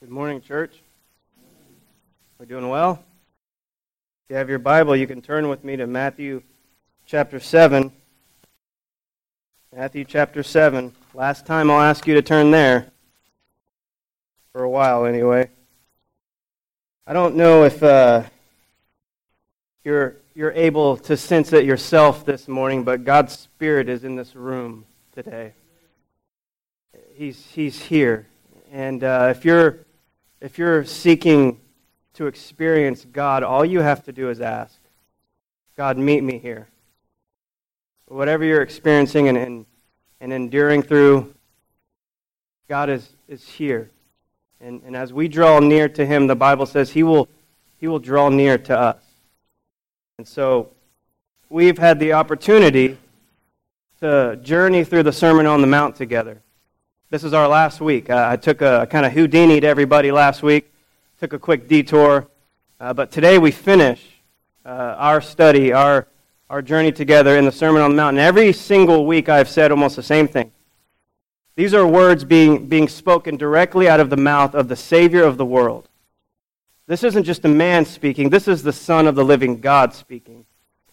Good morning, church. We're doing well. If you have your Bible, you can turn with me to Matthew chapter 7. Matthew chapter 7. Last time I'll ask you to turn there. For a while, anyway. I don't know if uh, you're, you're able to sense it yourself this morning, but God's Spirit is in this room today. He's, he's here. And uh, if you're if you're seeking to experience God, all you have to do is ask God, meet me here. Whatever you're experiencing and, and, and enduring through, God is, is here. And, and as we draw near to Him, the Bible says He will, he will draw near to us. And so we've had the opportunity to journey through the Sermon on the Mount together. This is our last week. Uh, I took a kind of Houdini to everybody last week, took a quick detour. Uh, but today we finish uh, our study, our, our journey together in the Sermon on the Mount. And every single week I've said almost the same thing. These are words being, being spoken directly out of the mouth of the Savior of the world. This isn't just a man speaking, this is the Son of the living God speaking.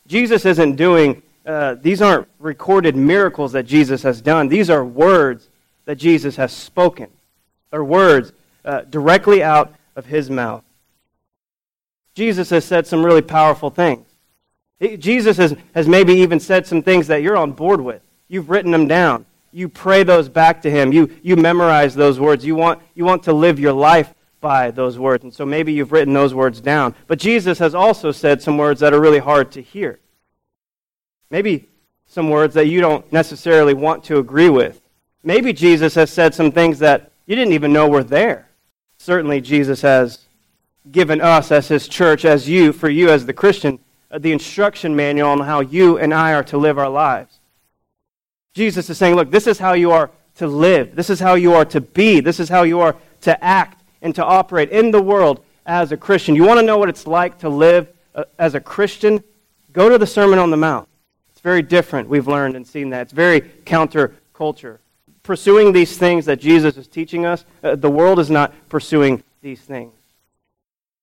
Jesus isn't doing, uh, these aren't recorded miracles that Jesus has done. These are words that Jesus has spoken, or words uh, directly out of his mouth. Jesus has said some really powerful things. Jesus has, has maybe even said some things that you're on board with. You've written them down. You pray those back to him. You, you memorize those words. You want, you want to live your life by those words. And so maybe you've written those words down. But Jesus has also said some words that are really hard to hear. Maybe some words that you don't necessarily want to agree with. Maybe Jesus has said some things that you didn't even know were there. Certainly, Jesus has given us as his church, as you, for you as the Christian, uh, the instruction manual on how you and I are to live our lives. Jesus is saying, look, this is how you are to live. This is how you are to be. This is how you are to act and to operate in the world as a Christian. You want to know what it's like to live uh, as a Christian? Go to the Sermon on the Mount. It's very different. We've learned and seen that. It's very counterculture pursuing these things that Jesus is teaching us. Uh, the world is not pursuing these things.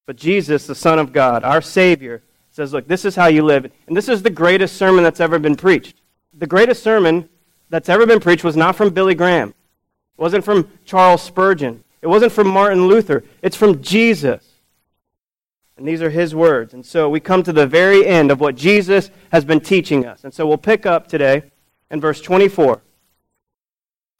But Jesus, the Son of God, our Savior, says, Look, this is how you live. And this is the greatest sermon that's ever been preached. The greatest sermon that's ever been preached was not from Billy Graham, it wasn't from Charles Spurgeon, it wasn't from Martin Luther. It's from Jesus. And these are his words. And so we come to the very end of what Jesus has been teaching us. And so we'll pick up today in verse 24.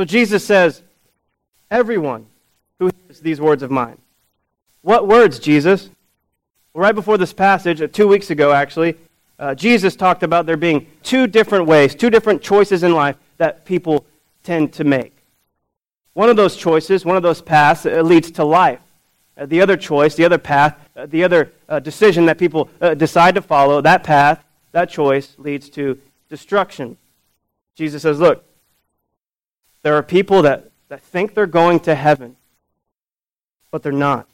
So Jesus says, Everyone who hears these words of mine. What words, Jesus? Well, right before this passage, uh, two weeks ago actually, uh, Jesus talked about there being two different ways, two different choices in life that people tend to make. One of those choices, one of those paths, uh, leads to life. Uh, the other choice, the other path, uh, the other uh, decision that people decide to follow, that path, that choice leads to destruction. Jesus says, Look, there are people that, that think they're going to heaven, but they're not.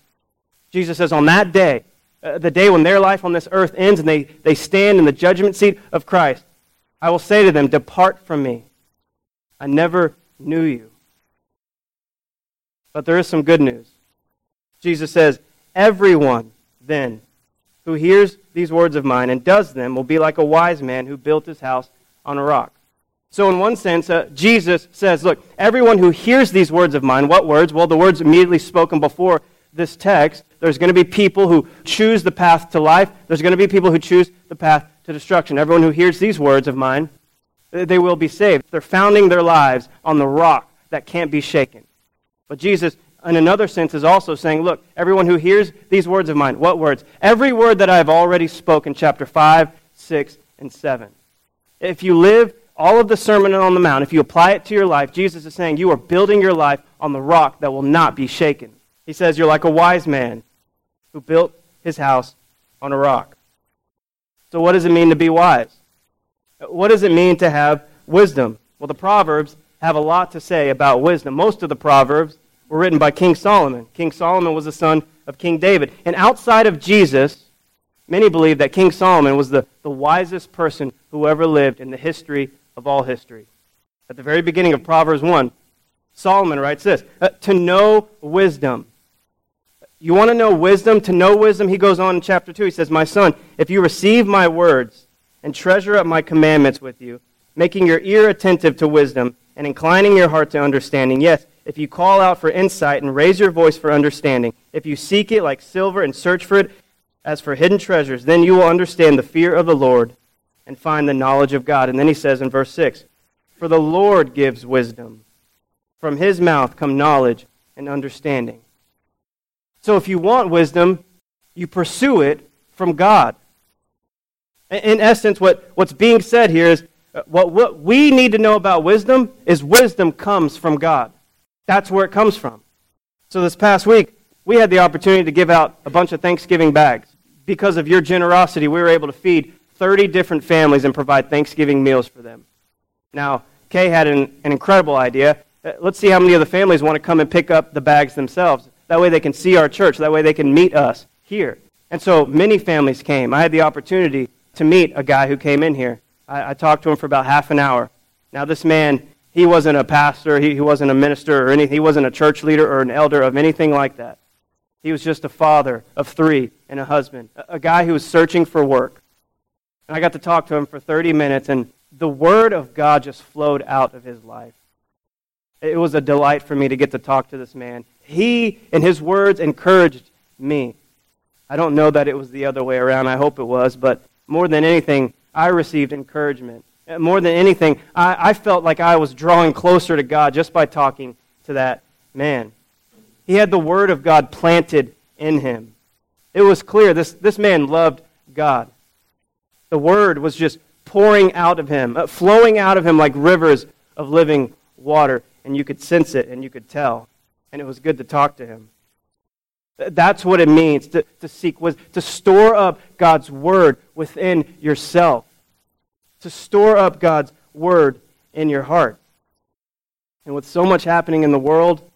Jesus says, on that day, uh, the day when their life on this earth ends and they, they stand in the judgment seat of Christ, I will say to them, Depart from me. I never knew you. But there is some good news. Jesus says, Everyone then who hears these words of mine and does them will be like a wise man who built his house on a rock. So, in one sense, uh, Jesus says, Look, everyone who hears these words of mine, what words? Well, the words immediately spoken before this text. There's going to be people who choose the path to life, there's going to be people who choose the path to destruction. Everyone who hears these words of mine, they will be saved. They're founding their lives on the rock that can't be shaken. But Jesus, in another sense, is also saying, Look, everyone who hears these words of mine, what words? Every word that I've already spoken, chapter 5, 6, and 7. If you live all of the Sermon on the Mount, if you apply it to your life, Jesus is saying you are building your life on the rock that will not be shaken. He says, You're like a wise man who built his house on a rock. So, what does it mean to be wise? What does it mean to have wisdom? Well, the Proverbs have a lot to say about wisdom. Most of the Proverbs were written by King Solomon. King Solomon was the son of King David. And outside of Jesus, many believe that King Solomon was the, the wisest person who ever lived in the history of all history. At the very beginning of Proverbs 1, Solomon writes this uh, To know wisdom. You want to know wisdom? To know wisdom, he goes on in chapter 2. He says, My son, if you receive my words and treasure up my commandments with you, making your ear attentive to wisdom and inclining your heart to understanding, yes, if you call out for insight and raise your voice for understanding, if you seek it like silver and search for it as for hidden treasures, then you will understand the fear of the Lord and find the knowledge of God. And then he says in verse 6 For the Lord gives wisdom. From his mouth come knowledge and understanding. So if you want wisdom, you pursue it from God. In essence, what, what's being said here is uh, what, what we need to know about wisdom is wisdom comes from God. That's where it comes from. So this past week, we had the opportunity to give out a bunch of Thanksgiving bags. Because of your generosity, we were able to feed 30 different families and provide Thanksgiving meals for them. Now, Kay had an, an incredible idea. Uh, let's see how many of the families want to come and pick up the bags themselves. That way they can see our church. That way they can meet us here. And so many families came. I had the opportunity to meet a guy who came in here. I, I talked to him for about half an hour. Now, this man he wasn't a pastor, he, he wasn't a minister or anything, he wasn't a church leader or an elder of anything like that. He was just a father of three and a husband, a, a guy who was searching for work. And I got to talk to him for 30 minutes, and the Word of God just flowed out of his life. It was a delight for me to get to talk to this man. He, in his words, encouraged me. I don't know that it was the other way around. I hope it was. But more than anything, I received encouragement. More than anything, I, I felt like I was drawing closer to God just by talking to that man. He had the Word of God planted in him. It was clear this, this man loved God. The Word was just pouring out of him, uh, flowing out of him like rivers of living water. And you could sense it and you could tell. And it was good to talk to him. That's what it means to, to seek was to store up God's Word within yourself to store up God's word in your heart. And with so much happening in the world,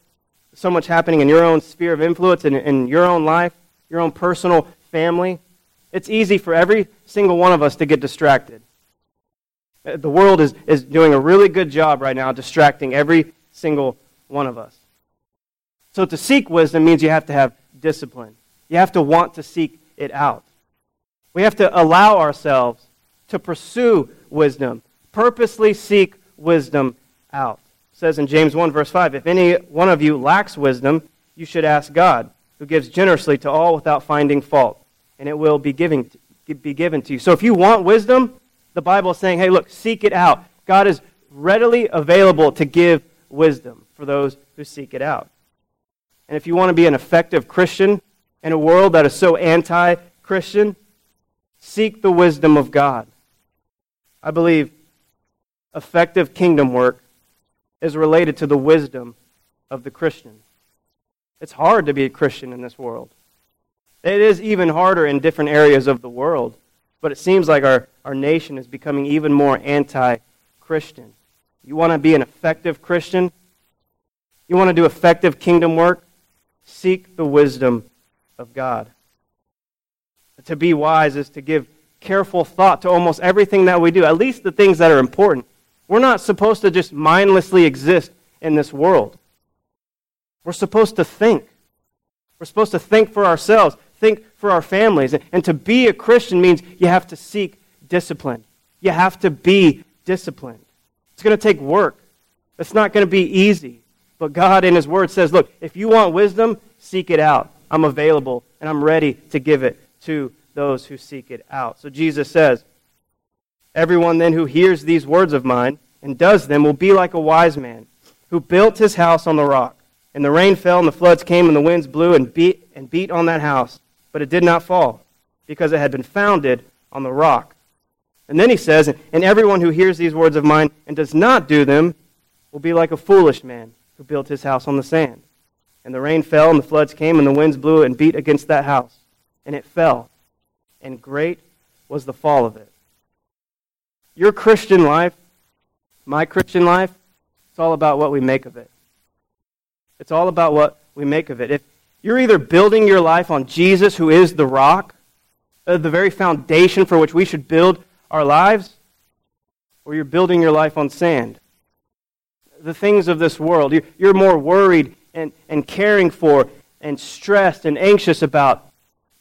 so much happening in your own sphere of influence and in your own life, your own personal family, it's easy for every single one of us to get distracted. Uh, the world is, is doing a really good job right now distracting every single one of us. So to seek wisdom means you have to have discipline. You have to want to seek it out. We have to allow ourselves to pursue wisdom. Purposely seek wisdom out. It says in James 1, verse 5 If any one of you lacks wisdom, you should ask God, who gives generously to all without finding fault, and it will be, giving, be given to you. So if you want wisdom, the Bible is saying, hey, look, seek it out. God is readily available to give wisdom for those who seek it out. And if you want to be an effective Christian in a world that is so anti Christian, seek the wisdom of God. I believe effective kingdom work is related to the wisdom of the Christian. It's hard to be a Christian in this world. It is even harder in different areas of the world, but it seems like our, our nation is becoming even more anti Christian. You want to be an effective Christian? You want to do effective kingdom work? Seek the wisdom of God. To be wise is to give careful thought to almost everything that we do, at least the things that are important. We're not supposed to just mindlessly exist in this world. We're supposed to think. We're supposed to think for ourselves, think for our families. And to be a Christian means you have to seek discipline. You have to be disciplined. It's going to take work. It's not going to be easy. But God, in His Word, says, look, if you want wisdom, seek it out. I'm available, and I'm ready to give it to those who seek it out. So Jesus says, Everyone then who hears these words of mine and does them will be like a wise man who built his house on the rock. And the rain fell, and the floods came, and the winds blew and beat, and beat on that house. But it did not fall, because it had been founded on the rock. And then he says, And everyone who hears these words of mine and does not do them will be like a foolish man who built his house on the sand. And the rain fell, and the floods came, and the winds blew and beat against that house. And it fell. And great was the fall of it. Your Christian life, my Christian life, it's all about what we make of it. It's all about what we make of it. If you're either building your life on Jesus, who is the rock, uh, the very foundation for which we should build our lives, or you're building your life on sand. The things of this world. You're more worried and, and caring for and stressed and anxious about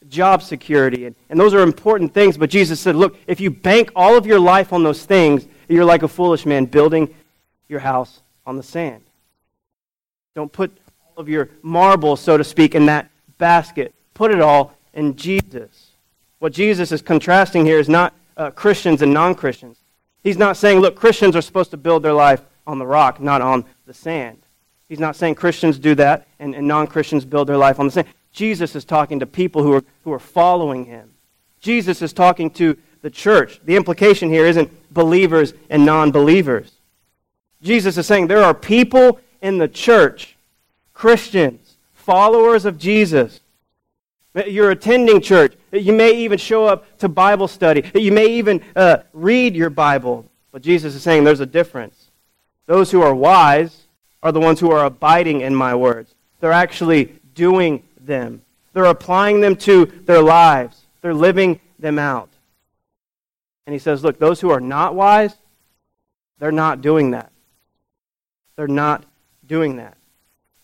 job security. And, and those are important things, but Jesus said, look, if you bank all of your life on those things, you're like a foolish man building your house on the sand. Don't put of your marbles, so to speak, in that basket. Put it all in Jesus. What Jesus is contrasting here is not uh, Christians and non Christians. He's not saying, look, Christians are supposed to build their life on the rock, not on the sand. He's not saying Christians do that and, and non Christians build their life on the sand. Jesus is talking to people who are, who are following him. Jesus is talking to the church. The implication here isn't believers and non believers. Jesus is saying there are people in the church, Christians, followers of Jesus. You're attending church. You may even show up to Bible study. You may even uh, read your Bible. But Jesus is saying there's a difference. Those who are wise are the ones who are abiding in my words. They're actually doing them, they're applying them to their lives, they're living them out. And he says, Look, those who are not wise, they're not doing that. They're not doing that.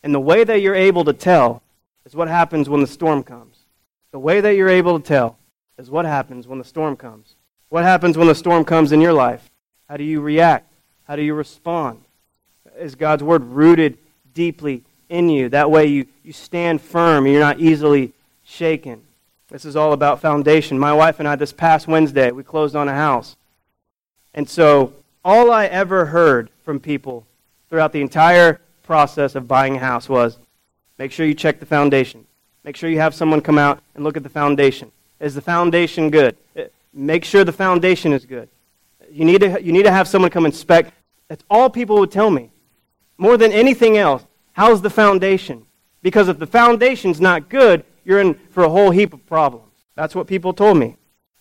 And the way that you're able to tell is what happens when the storm comes. The way that you're able to tell is what happens when the storm comes. What happens when the storm comes in your life? How do you react? How do you respond? Is God's word rooted deeply in you? That way you, you stand firm and you're not easily shaken. This is all about foundation. My wife and I, this past Wednesday, we closed on a house. And so all I ever heard from people throughout the entire process of buying a house was make sure you check the foundation. Make sure you have someone come out and look at the foundation. Is the foundation good? Uh, make sure the foundation is good. You need to, you need to have someone come inspect. That's all people would tell me. More than anything else, how's the foundation? Because if the foundation's not good, you're in for a whole heap of problems. That's what people told me.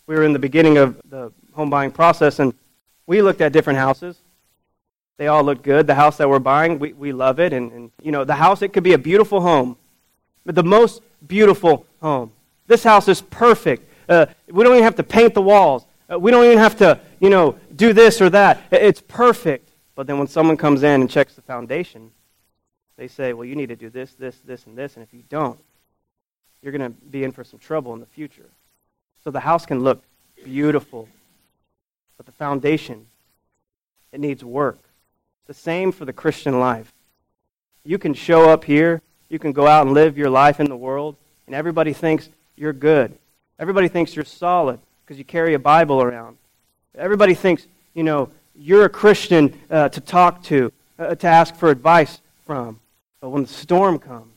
We were in the beginning of the home buying process, and we looked at different houses. They all look good. The house that we're buying, we, we love it. And, and, you know, the house, it could be a beautiful home, but the most beautiful home. This house is perfect. Uh, we don't even have to paint the walls. Uh, we don't even have to, you know, do this or that. It's perfect. But then when someone comes in and checks the foundation, they say, well, you need to do this, this, this, and this. And if you don't, you're going to be in for some trouble in the future. So the house can look beautiful, but the foundation, it needs work. The same for the Christian life. You can show up here, you can go out and live your life in the world, and everybody thinks you're good. Everybody thinks you're solid because you carry a Bible around. Everybody thinks, you know, you're a Christian uh, to talk to, uh, to ask for advice from. But when the storm comes,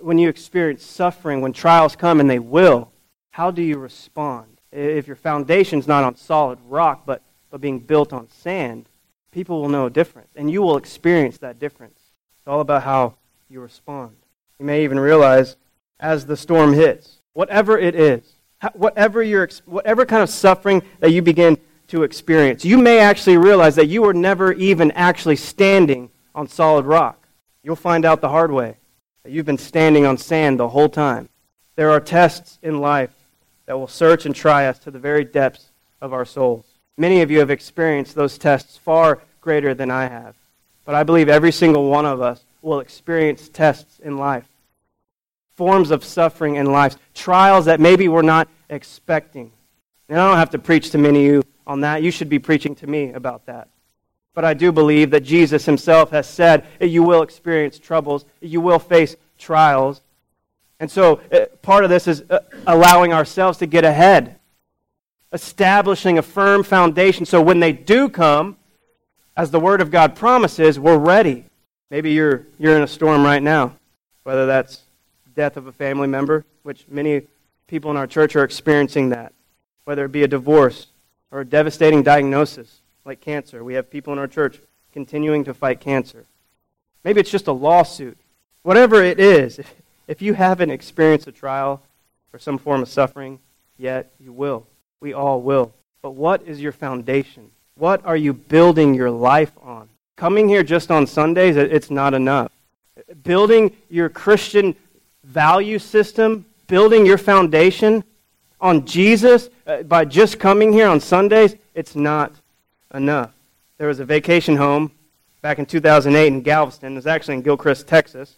when you experience suffering, when trials come, and they will, how do you respond? If your foundation's not on solid rock, but, but being built on sand, people will know a difference, and you will experience that difference. It's all about how you respond. You may even realize as the storm hits, whatever it is, whatever, your, whatever kind of suffering that you begin to experience. You may actually realize that you were never even actually standing on solid rock. You'll find out the hard way that you've been standing on sand the whole time. There are tests in life that will search and try us to the very depths of our souls. Many of you have experienced those tests far greater than I have. But I believe every single one of us will experience tests in life, forms of suffering in life, trials that maybe we're not expecting. And I don't have to preach to many of you on that. You should be preaching to me about that. But I do believe that Jesus himself has said that you will experience troubles, you will face trials. And so uh, part of this is uh, allowing ourselves to get ahead, establishing a firm foundation so when they do come, as the Word of God promises, we're ready. Maybe you're, you're in a storm right now, whether that's death of a family member, which many people in our church are experiencing that, whether it be a divorce, or a devastating diagnosis like cancer. We have people in our church continuing to fight cancer. Maybe it's just a lawsuit. Whatever it is, if you haven't experienced a trial or some form of suffering yet, you will. We all will. But what is your foundation? What are you building your life on? Coming here just on Sundays, it's not enough. Building your Christian value system, building your foundation on Jesus uh, by just coming here on Sundays, it's not enough. There was a vacation home back in 2008 in Galveston. It was actually in Gilchrist, Texas.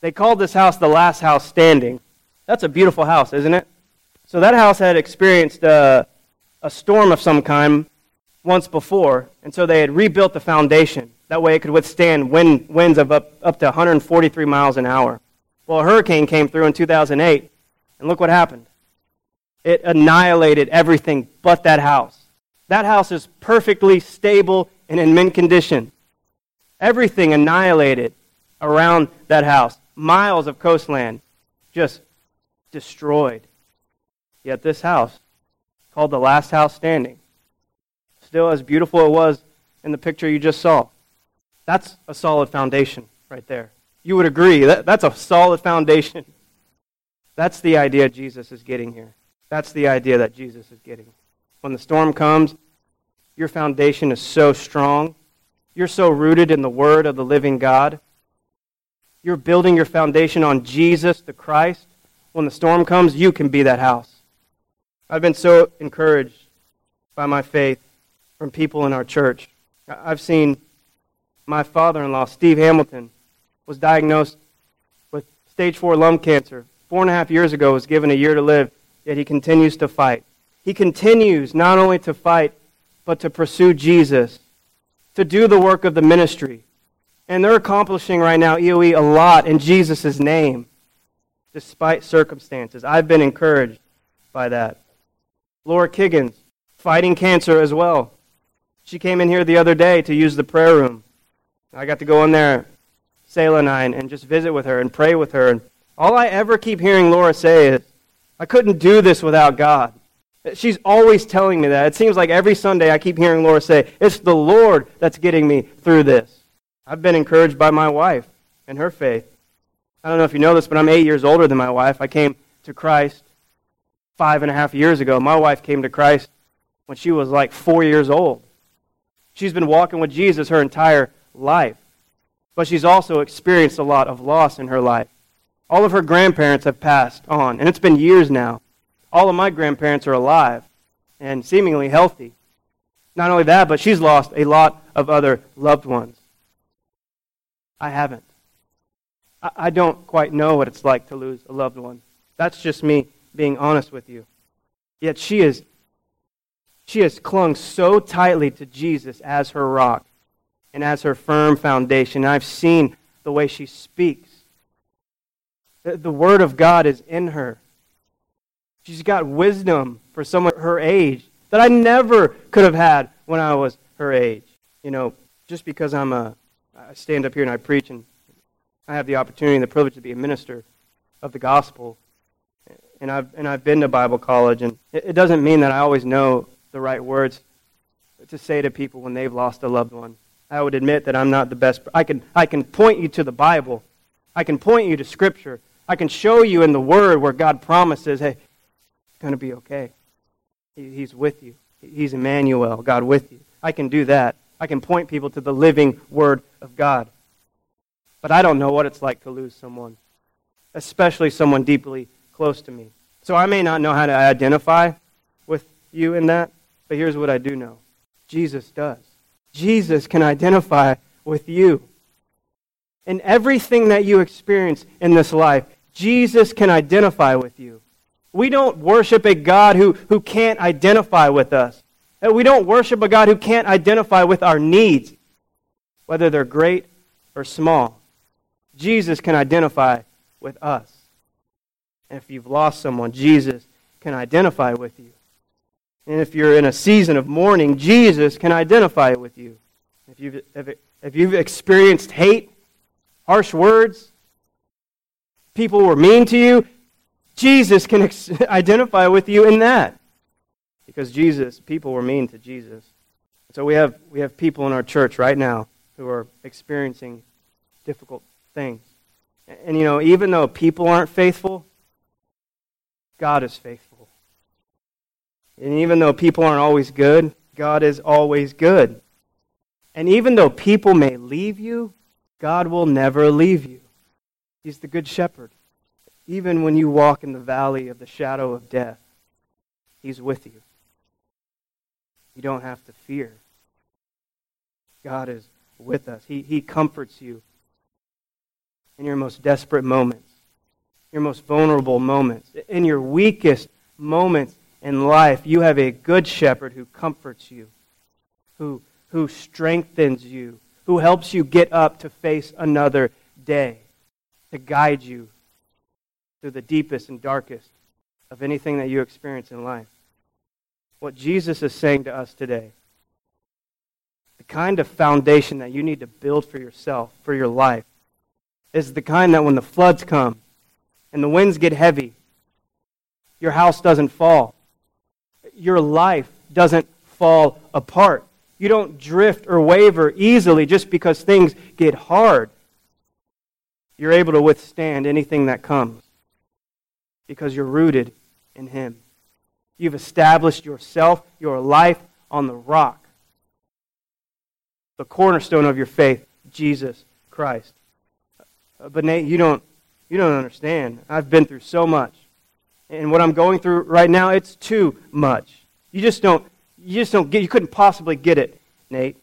They called this house the last house standing. That's a beautiful house, isn't it? So that house had experienced uh, a storm of some kind once before, and so they had rebuilt the foundation. That way it could withstand wind, winds of up, up to 143 miles an hour. Well, a hurricane came through in 2008, and look what happened. It annihilated everything but that house. That house is perfectly stable and in mint condition. Everything annihilated around that house. Miles of coastland just destroyed. Yet this house, called the last house standing, still as beautiful it was in the picture you just saw. That's a solid foundation right there. You would agree. That, that's a solid foundation. That's the idea Jesus is getting here. That's the idea that Jesus is getting. When the storm comes, your foundation is so strong. You're so rooted in the Word of the living God. You're building your foundation on Jesus, the Christ. When the storm comes, you can be that house. I've been so encouraged by my faith from people in our church. I've seen my father in law, Steve Hamilton, was diagnosed with stage four lung cancer. Four and a half years ago, was given a year to live, yet he continues to fight. He continues not only to fight, but to pursue Jesus, to do the work of the ministry. And they're accomplishing right now, EOE, a lot in Jesus' name, despite circumstances. I've been encouraged by that. Laura Kiggins, fighting cancer as well. She came in here the other day to use the prayer room. I got to go in there, Selah and I, and just visit with her and pray with her. And all I ever keep hearing Laura say is, I couldn't do this without God. She's always telling me that. It seems like every Sunday I keep hearing Laura say, It's the Lord that's getting me through this. I've been encouraged by my wife and her faith. I don't know if you know this, but I'm eight years older than my wife. I came to Christ five and a half years ago. My wife came to Christ when she was like four years old. She's been walking with Jesus her entire life. But she's also experienced a lot of loss in her life. All of her grandparents have passed on, and it's been years now. All of my grandparents are alive and seemingly healthy. Not only that, but she's lost a lot of other loved ones. I haven't. I don't quite know what it's like to lose a loved one. That's just me being honest with you. Yet she is she has clung so tightly to Jesus as her rock and as her firm foundation. I've seen the way she speaks. The Word of God is in her. She's got wisdom for someone her age that I never could have had when I was her age. You know, just because I'm a, I stand up here and I preach and I have the opportunity and the privilege to be a minister of the gospel, and I've, and I've been to Bible college, and it, it doesn't mean that I always know the right words to say to people when they've lost a loved one. I would admit that I'm not the best. I can, I can point you to the Bible. I can point you to Scripture. I can show you in the Word where God promises, hey, it's going to be okay. He, he's with you. He's Emmanuel, God with you. I can do that. I can point people to the living Word of God. But I don't know what it's like to lose someone, especially someone deeply close to me. So I may not know how to identify with you in that, but here's what I do know Jesus does. Jesus can identify with you. In everything that you experience in this life, Jesus can identify with you. We don't worship a God who, who can't identify with us. We don't worship a God who can't identify with our needs, whether they're great or small. Jesus can identify with us. And if you've lost someone, Jesus can identify with you. And if you're in a season of mourning, Jesus can identify with you. If you've, if you've experienced hate, harsh words, people were mean to you, Jesus can ex- identify with you in that. Because Jesus, people were mean to Jesus. So we have, we have people in our church right now who are experiencing difficult things. And you know, even though people aren't faithful, God is faithful. And even though people aren't always good, God is always good. And even though people may leave you, God will never leave you. He's the good shepherd. Even when you walk in the valley of the shadow of death, He's with you. You don't have to fear. God is with us. He, he comforts you in your most desperate moments, your most vulnerable moments, in your weakest moments in life. You have a good shepherd who comforts you, who, who strengthens you, who helps you get up to face another day, to guide you through the deepest and darkest of anything that you experience in life. What Jesus is saying to us today, the kind of foundation that you need to build for yourself, for your life, is the kind that when the floods come and the winds get heavy, your house doesn't fall. Your life doesn't fall apart. You don't drift or waver easily just because things get hard. You're able to withstand anything that comes because you're rooted in Him. You've established yourself, your life on the rock, the cornerstone of your faith, Jesus Christ. Uh, but Nate, you don't, you don't understand. I've been through so much. And what I'm going through right now, it's too much. You just don't, you just don't get, you couldn't possibly get it, Nate.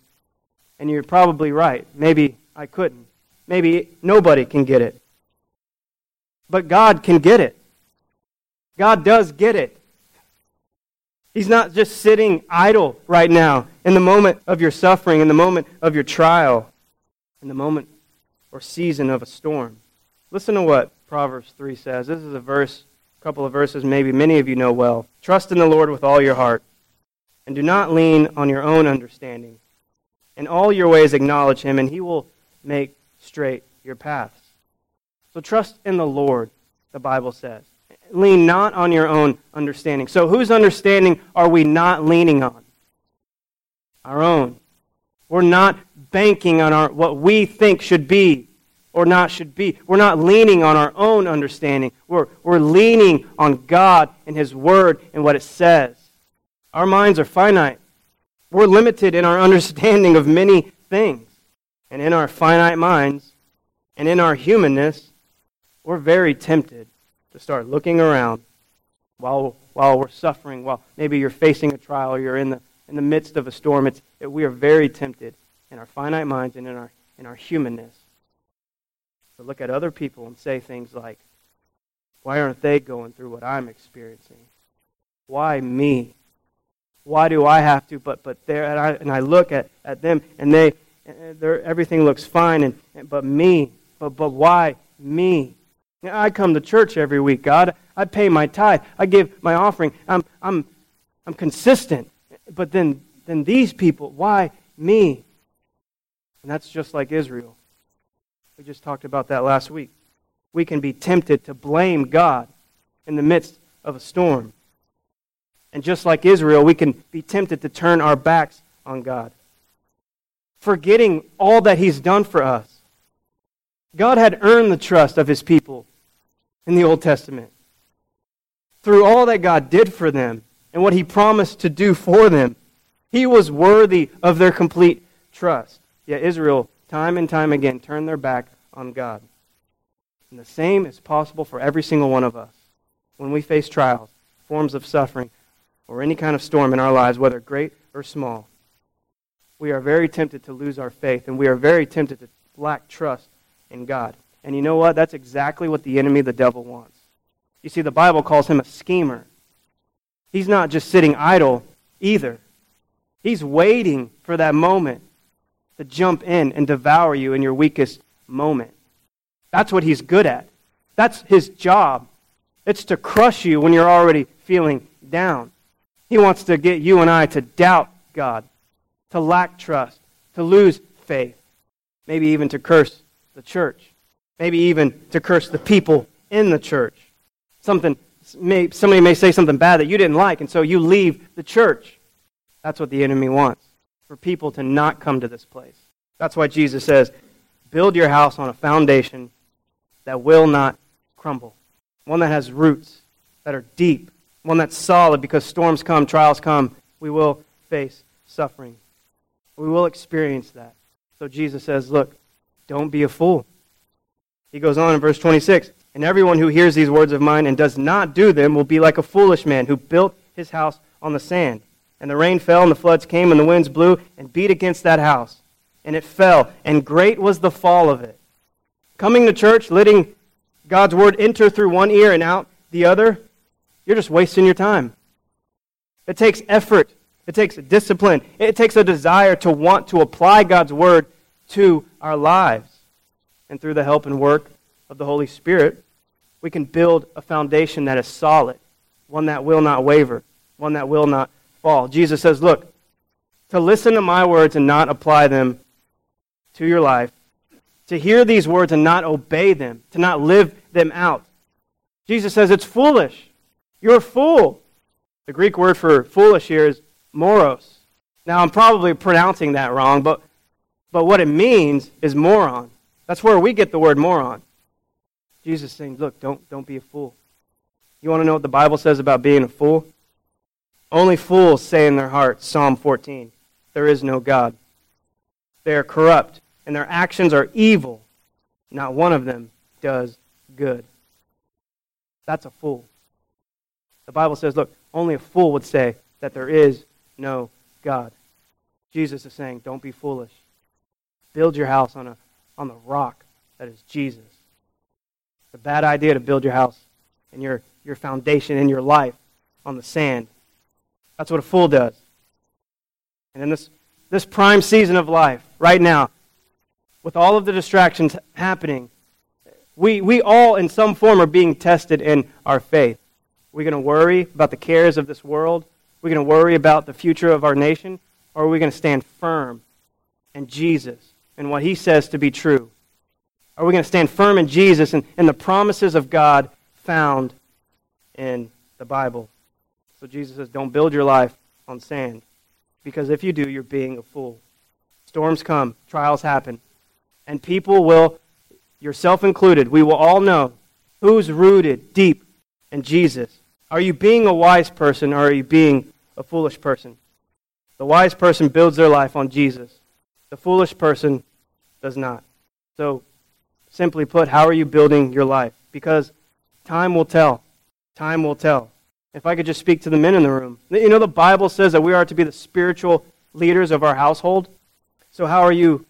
And you're probably right. Maybe I couldn't. Maybe nobody can get it. But God can get it. God does get it. He's not just sitting idle right now in the moment of your suffering, in the moment of your trial, in the moment or season of a storm. Listen to what Proverbs 3 says. This is a verse, a couple of verses maybe many of you know well. Trust in the Lord with all your heart, and do not lean on your own understanding. In all your ways acknowledge him, and he will make straight your paths. So trust in the Lord, the Bible says. Lean not on your own understanding. So, whose understanding are we not leaning on? Our own. We're not banking on our, what we think should be or not should be. We're not leaning on our own understanding. We're, we're leaning on God and His Word and what it says. Our minds are finite. We're limited in our understanding of many things. And in our finite minds and in our humanness, we're very tempted to start looking around while, while we're suffering, while maybe you're facing a trial or you're in the, in the midst of a storm. It's, it, we are very tempted in our finite minds and in our, in our humanness to look at other people and say things like, why aren't they going through what I'm experiencing? Why me? Why do I have to? But but there, and I, and I look at, at them, and they, everything looks fine, and, and but me, but but why me? I come to church every week, God. I pay my tithe. I give my offering. I'm I'm I'm consistent. But then then these people, why me? And that's just like Israel. We just talked about that last week. We can be tempted to blame God in the midst of a storm. And just like Israel, we can be tempted to turn our backs on God, forgetting all that He's done for us. God had earned the trust of His people in the Old Testament. Through all that God did for them and what He promised to do for them, He was worthy of their complete trust. Yet Israel, time and time again, turn their back on God. And the same is possible for every single one of us. When we face trials, forms of suffering, or any kind of storm in our lives, whether great or small, we are very tempted to lose our faith, and we are very tempted to lack trust in God. And you know what? That's exactly what the enemy, the devil, wants. You see, the Bible calls him a schemer. He's not just sitting idle either, he's waiting for that moment to jump in and devour you in your weakest moment. That's what he's good at. That's his job. It's to crush you when you're already feeling down. He wants to get you and I to doubt God, to lack trust, to lose faith, maybe even to curse the church, maybe even to curse the people in the church. Something may, somebody may say something bad that you didn't like, and so you leave the church. That's what the enemy wants, for people to not come to this place. That's why Jesus says, build your house on a foundation that will not crumble, one that has roots that are deep, one that's solid because storms come, trials come. We will face suffering. We will experience that. So Jesus says, Look, don't be a fool. He goes on in verse 26 And everyone who hears these words of mine and does not do them will be like a foolish man who built his house on the sand. And the rain fell, and the floods came, and the winds blew and beat against that house. And it fell, and great was the fall of it. Coming to church, letting God's word enter through one ear and out the other, you're just wasting your time. It takes effort, it takes discipline, it takes a desire to want to apply God's word to our lives. And through the help and work of the Holy Spirit, we can build a foundation that is solid, one that will not waver, one that will not fall. Jesus says, Look, to listen to my words and not apply them to your life, to hear these words and not obey them, to not live them out. Jesus says it's foolish. You're a fool. The Greek word for foolish here is moros. Now, I'm probably pronouncing that wrong, but, but what it means is moron. That's where we get the word moron. Jesus saying, look, don't, don't be a fool. You want to know what the Bible says about being a fool? Only fools say in their hearts, Psalm 14, there is no God. They are corrupt, and their actions are evil. Not one of them does good. That's a fool. The Bible says, look, only a fool would say that there is no God. Jesus is saying, don't be foolish. Build your house on, a, on the rock that is Jesus. It's a bad idea to build your house and your, your foundation in your life on the sand. That's what a fool does. And in this, this prime season of life, right now, with all of the distractions happening, we, we all, in some form, are being tested in our faith. We're going to worry about the cares of this world. We're going to worry about the future of our nation. Or are we going to stand firm in Jesus and what he says to be true? Are we going to stand firm in Jesus and, and the promises of God found in the Bible? So Jesus says, don't build your life on sand. Because if you do, you're being a fool. Storms come, trials happen. And people will, yourself included, we will all know who's rooted deep in Jesus. Are you being a wise person or are you being a foolish person? The wise person builds their life on Jesus. The foolish person does not. So, simply put, how are you building your life? Because time will tell. Time will tell. If I could just speak to the men in the room. You know, the Bible says that we are to be the spiritual leaders of our household. So, how are you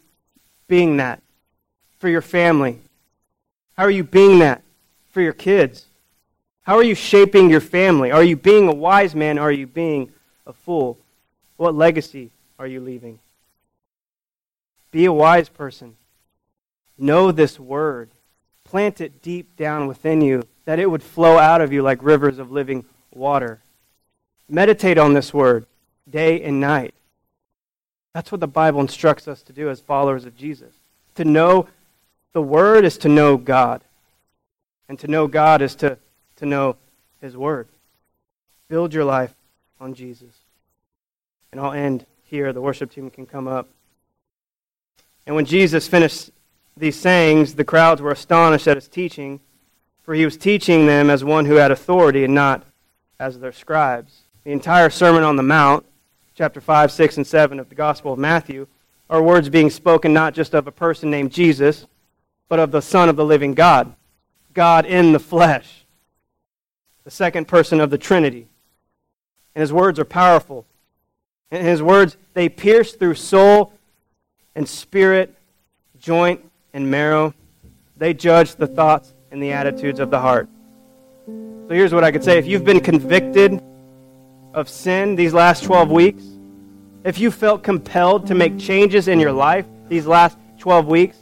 being that for your family? How are you being that for your kids? How are you shaping your family? Are you being a wise man? Are you being a fool? What legacy are you leaving? Be a wise person. Know this word. Plant it deep down within you, that it would flow out of you like rivers of living water. Meditate on this word day and night. That's what the Bible instructs us to do as followers of Jesus. To know the word is to know God. And to know God is to, to know his word. Build your life on Jesus. And I'll end here. The worship team can come up. And when Jesus finished these sayings, the crowds were astonished at his teaching, for he was teaching them as one who had authority and not as their scribes. The entire Sermon on the Mount, chapter 5, 6, and 7 of the Gospel of Matthew, are words being spoken not just of a person named Jesus, but of the Son of the living God, God in the flesh, the second person of the Trinity. And his words are powerful. And his words, they pierce through soul and spirit, joint and marrow. They judge the thoughts and the attitudes of the heart. So here's what I could say. If you've been convicted of sin these last 12 weeks, if you felt compelled to make changes in your life these last 12 weeks,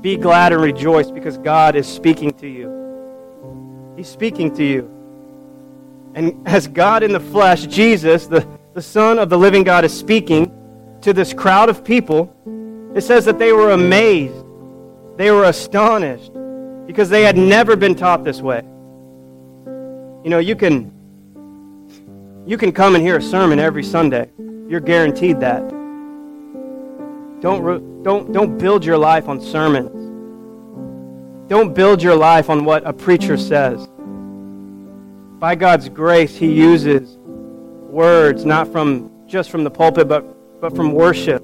be glad and rejoice because God is speaking to you. He's speaking to you. And as God in the flesh, Jesus, the, the Son of the living God, is speaking to this crowd of people, it says that they were amazed. They were astonished because they had never been taught this way. You know, you can you can come and hear a sermon every Sunday. You're guaranteed that. Don't don't don't build your life on sermons. Don't build your life on what a preacher says. By God's grace, He uses words not from just from the pulpit, but, but from worship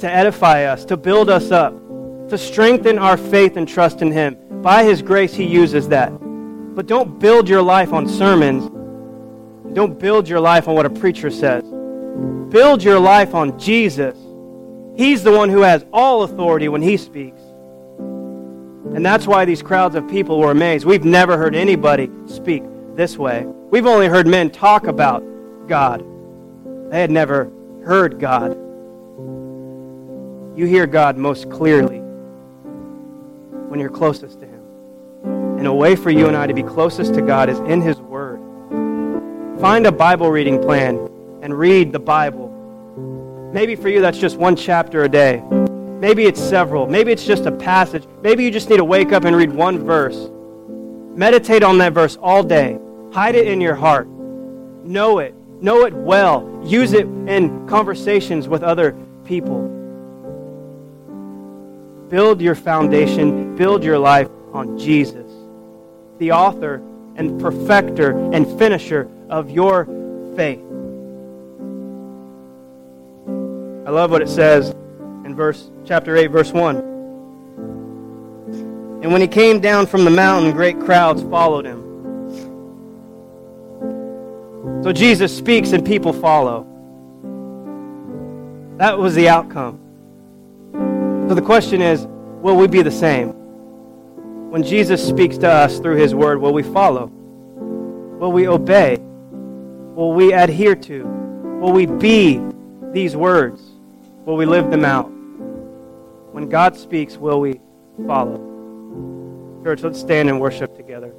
to edify us, to build us up, to strengthen our faith and trust in Him. By His grace, He uses that. But don't build your life on sermons. Don't build your life on what a preacher says. Build your life on Jesus. He's the one who has all authority when He speaks. And that's why these crowds of people were amazed. We've never heard anybody speak this way. We've only heard men talk about God. They had never heard God. You hear God most clearly when you're closest to Him. And a way for you and I to be closest to God is in His Word. Find a Bible reading plan and read the Bible. Maybe for you that's just one chapter a day. Maybe it's several. Maybe it's just a passage. Maybe you just need to wake up and read one verse. Meditate on that verse all day. Hide it in your heart. Know it. Know it well. Use it in conversations with other people. Build your foundation, build your life on Jesus, the author and perfecter and finisher of your faith. I love what it says in verse chapter 8 verse 1. And when he came down from the mountain, great crowds followed him. So Jesus speaks and people follow. That was the outcome. So the question is, will we be the same? When Jesus speaks to us through his word, will we follow? Will we obey? Will we adhere to? Will we be these words? Will we live them out? When God speaks, will we follow? Church, let's stand and worship together.